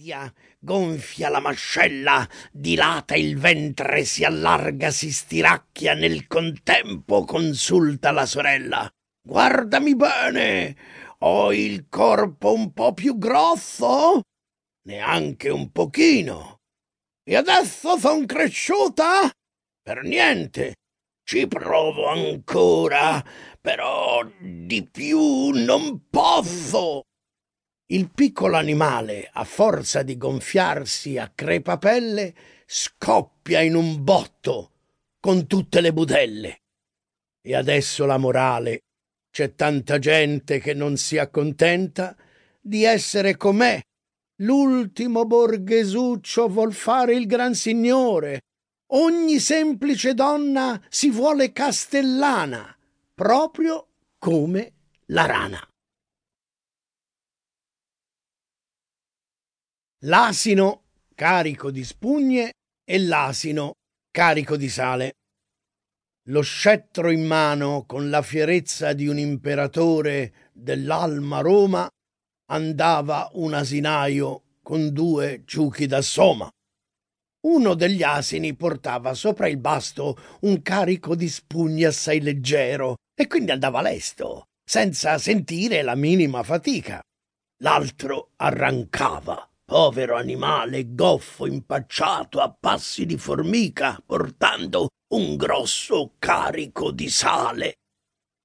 invidia gonfia la mascella, dilata il ventre, si allarga, si stiracchia, nel contempo consulta la sorella. Guardami bene, ho il corpo un po' più grosso? Neanche un pochino. E adesso son cresciuta? Per niente. Ci provo ancora, però di più non posso. Il piccolo animale, a forza di gonfiarsi a crepapelle, scoppia in un botto con tutte le budelle. E adesso la morale. C'è tanta gente che non si accontenta di essere com'è. L'ultimo borghesuccio vuol fare il gran signore. Ogni semplice donna si vuole castellana, proprio come la rana. L'asino carico di spugne e l'asino carico di sale. Lo scettro in mano, con la fierezza di un imperatore dell'Alma Roma, andava un asinaio con due ciuchi da soma. Uno degli asini portava sopra il basto un carico di spugne assai leggero e quindi andava lesto, senza sentire la minima fatica. L'altro arrancava povero animale goffo impacciato a passi di formica, portando un grosso carico di sale.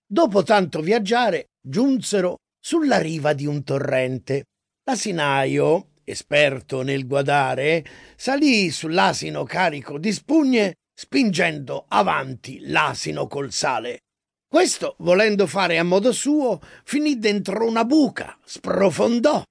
Dopo tanto viaggiare, giunsero sulla riva di un torrente. L'asinaio, esperto nel guadare, salì sull'asino carico di spugne, spingendo avanti l'asino col sale. Questo, volendo fare a modo suo, finì dentro una buca, sprofondò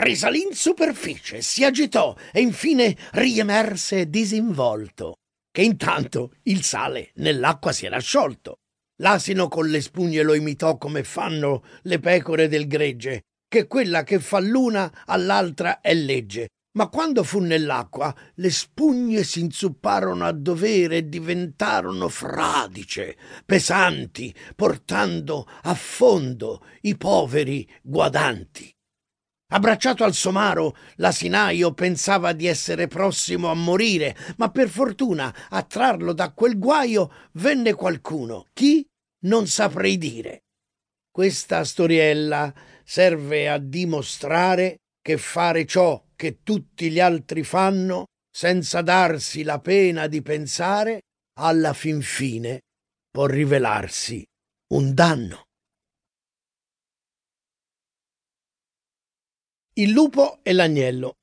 risalì in superficie, si agitò e infine riemerse disinvolto, che intanto il sale nell'acqua si era sciolto. L'asino con le spugne lo imitò come fanno le pecore del gregge, che quella che fa l'una all'altra è legge. Ma quando fu nell'acqua, le spugne si inzupparono a dovere e diventarono fradice, pesanti, portando a fondo i poveri guadanti. Abbracciato al somaro, l'asinaio pensava di essere prossimo a morire, ma per fortuna a trarlo da quel guaio venne qualcuno. Chi? Non saprei dire. Questa storiella serve a dimostrare che fare ciò che tutti gli altri fanno, senza darsi la pena di pensare, alla fin fine può rivelarsi un danno. Il lupo e l'agnello.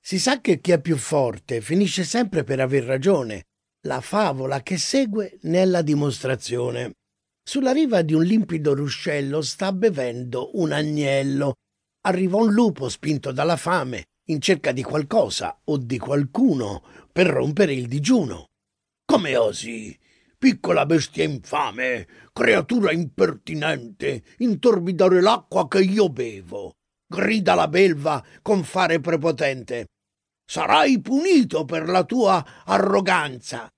Si sa che chi è più forte finisce sempre per aver ragione. La favola che segue ne è la dimostrazione. Sulla riva di un limpido ruscello sta bevendo un agnello. Arriva un lupo spinto dalla fame, in cerca di qualcosa o di qualcuno per rompere il digiuno. Come osi? Piccola bestia infame, creatura impertinente, intorbidare l'acqua che io bevo grida la belva con fare prepotente. Sarai punito per la tua arroganza.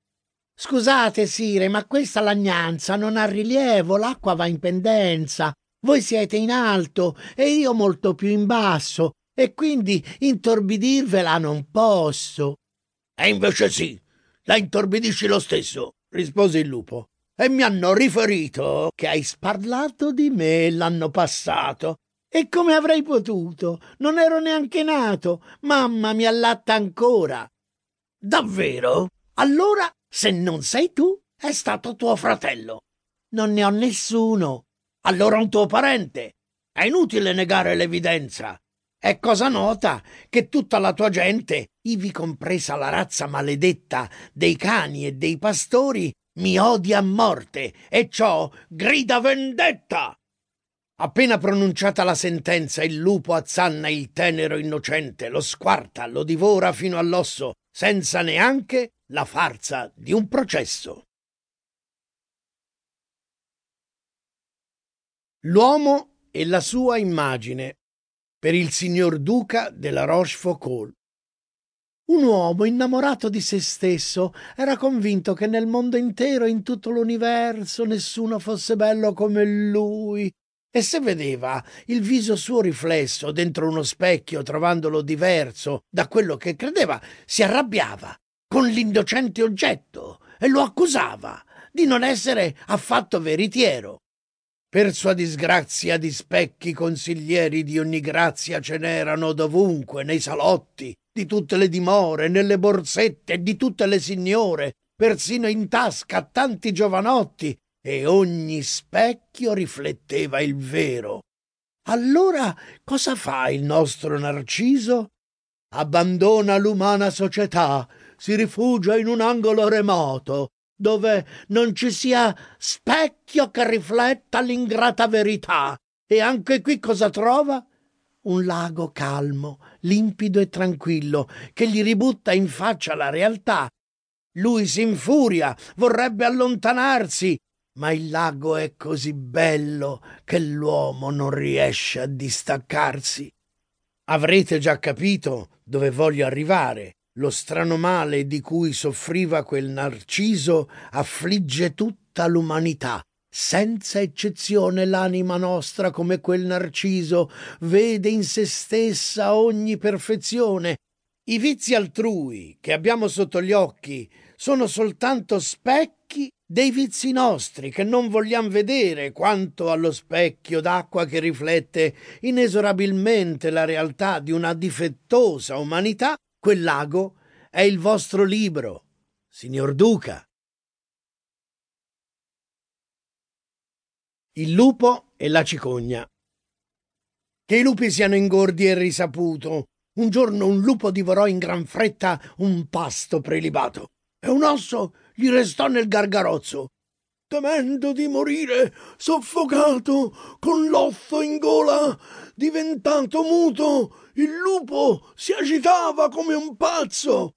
Scusate, sire, ma questa lagnanza non ha rilievo, l'acqua va in pendenza. Voi siete in alto e io molto più in basso, e quindi intorbidirvela non posso. E invece sì, la intorbidisci lo stesso, rispose il lupo. E mi hanno riferito che hai sparlato di me l'anno passato e come avrei potuto? Non ero neanche nato. Mamma mi allatta ancora. Davvero? Allora, se non sei tu, è stato tuo fratello. Non ne ho nessuno. Allora un tuo parente. È inutile negare l'evidenza. È cosa nota che tutta la tua gente, ivi compresa la razza maledetta dei cani e dei pastori, mi odia a morte e ciò grida vendetta. Appena pronunciata la sentenza, il lupo azzanna il tenero innocente, lo squarta, lo divora fino all'osso, senza neanche la farsa di un processo. L'uomo e la sua immagine per il signor Duca della Rochefoucauld. Un uomo innamorato di se stesso era convinto che nel mondo intero, in tutto l'universo, nessuno fosse bello come lui e se vedeva il viso suo riflesso dentro uno specchio trovandolo diverso da quello che credeva, si arrabbiava con l'indocente oggetto e lo accusava di non essere affatto veritiero. Per sua disgrazia di specchi consiglieri di ogni grazia ce n'erano dovunque, nei salotti, di tutte le dimore, nelle borsette, di tutte le signore, persino in tasca a tanti giovanotti, e ogni specchio rifletteva il vero. Allora cosa fa il nostro Narciso? Abbandona l'umana società, si rifugia in un angolo remoto, dove non ci sia specchio che rifletta l'ingrata verità. E anche qui cosa trova? Un lago calmo, limpido e tranquillo, che gli ributta in faccia la realtà. Lui si infuria, vorrebbe allontanarsi, ma il lago è così bello che l'uomo non riesce a distaccarsi. Avrete già capito dove voglio arrivare. Lo strano male di cui soffriva quel Narciso affligge tutta l'umanità. Senza eccezione l'anima nostra, come quel Narciso, vede in se stessa ogni perfezione. I vizi altrui che abbiamo sotto gli occhi sono soltanto specchi dei vizi nostri che non vogliamo vedere quanto allo specchio d'acqua che riflette inesorabilmente la realtà di una difettosa umanità, quel lago è il vostro libro, signor Duca. Il lupo e la cicogna. Che i lupi siano ingordi è risaputo. Un giorno un lupo divorò in gran fretta un pasto prelibato e un osso gli restò nel gargarozzo. Temendo di morire, soffocato, con l'osso in gola, diventato muto, il lupo si agitava come un pazzo.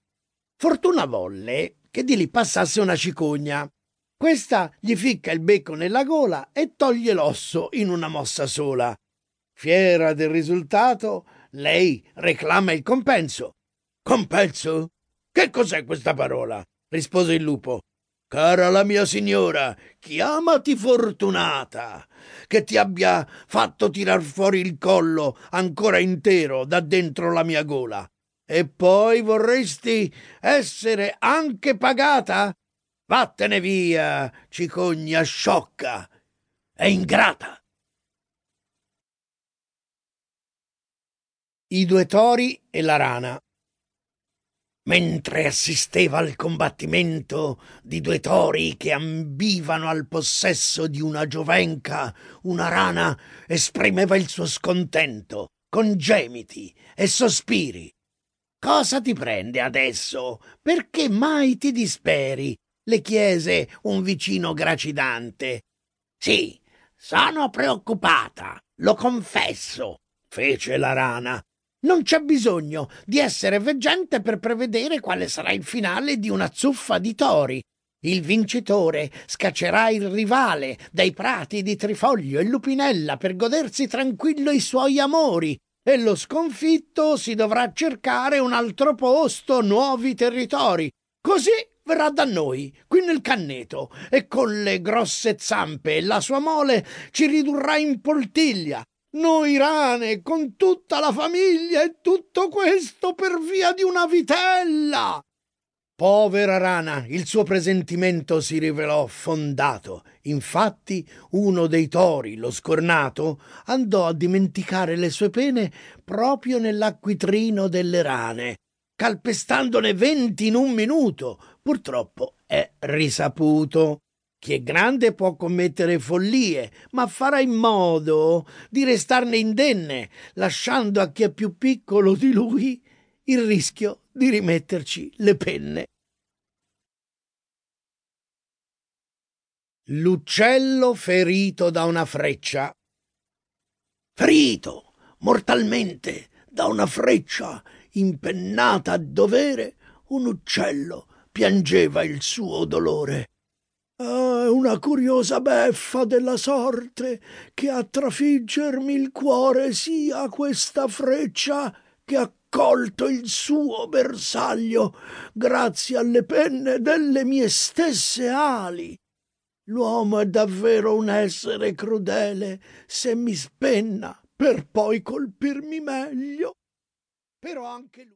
Fortuna volle che di lì passasse una cicogna. Questa gli ficca il becco nella gola e toglie l'osso in una mossa sola. Fiera del risultato, lei reclama il compenso. Compenso? Che cos'è questa parola? Rispose il lupo. Cara la mia signora, chiamati fortunata, che ti abbia fatto tirar fuori il collo ancora intero da dentro la mia gola. E poi vorresti essere anche pagata? Vattene via, cicogna sciocca e ingrata. I due tori e la rana. Mentre assisteva al combattimento di due tori che ambivano al possesso di una giovenca, una rana esprimeva il suo scontento con gemiti e sospiri. Cosa ti prende adesso? Perché mai ti disperi? le chiese un vicino gracidante. Sì, sono preoccupata, lo confesso, fece la rana, non c'è bisogno di essere veggente per prevedere quale sarà il finale di una zuffa di tori. Il vincitore scaccerà il rivale dai prati di Trifoglio e Lupinella per godersi tranquillo i suoi amori, e lo sconfitto si dovrà cercare un altro posto, nuovi territori. Così verrà da noi, qui nel canneto, e con le grosse zampe e la sua mole ci ridurrà in poltiglia, noi rane, con tutta la famiglia e tutto questo per via di una vitella. Povera rana, il suo presentimento si rivelò fondato. Infatti, uno dei tori, lo scornato, andò a dimenticare le sue pene proprio nell'acquitrino delle rane, calpestandone venti in un minuto. Purtroppo è risaputo. Chi è grande può commettere follie, ma farà in modo di restarne indenne, lasciando a chi è più piccolo di lui il rischio di rimetterci le penne. L'uccello ferito da una freccia. Ferito mortalmente da una freccia impennata a dovere, un uccello piangeva il suo dolore Ah, una curiosa beffa della sorte che a trafiggermi il cuore sia questa freccia che ha colto il suo bersaglio grazie alle penne delle mie stesse ali. L'uomo è davvero un essere crudele se mi spenna per poi colpirmi meglio. Però anche lui.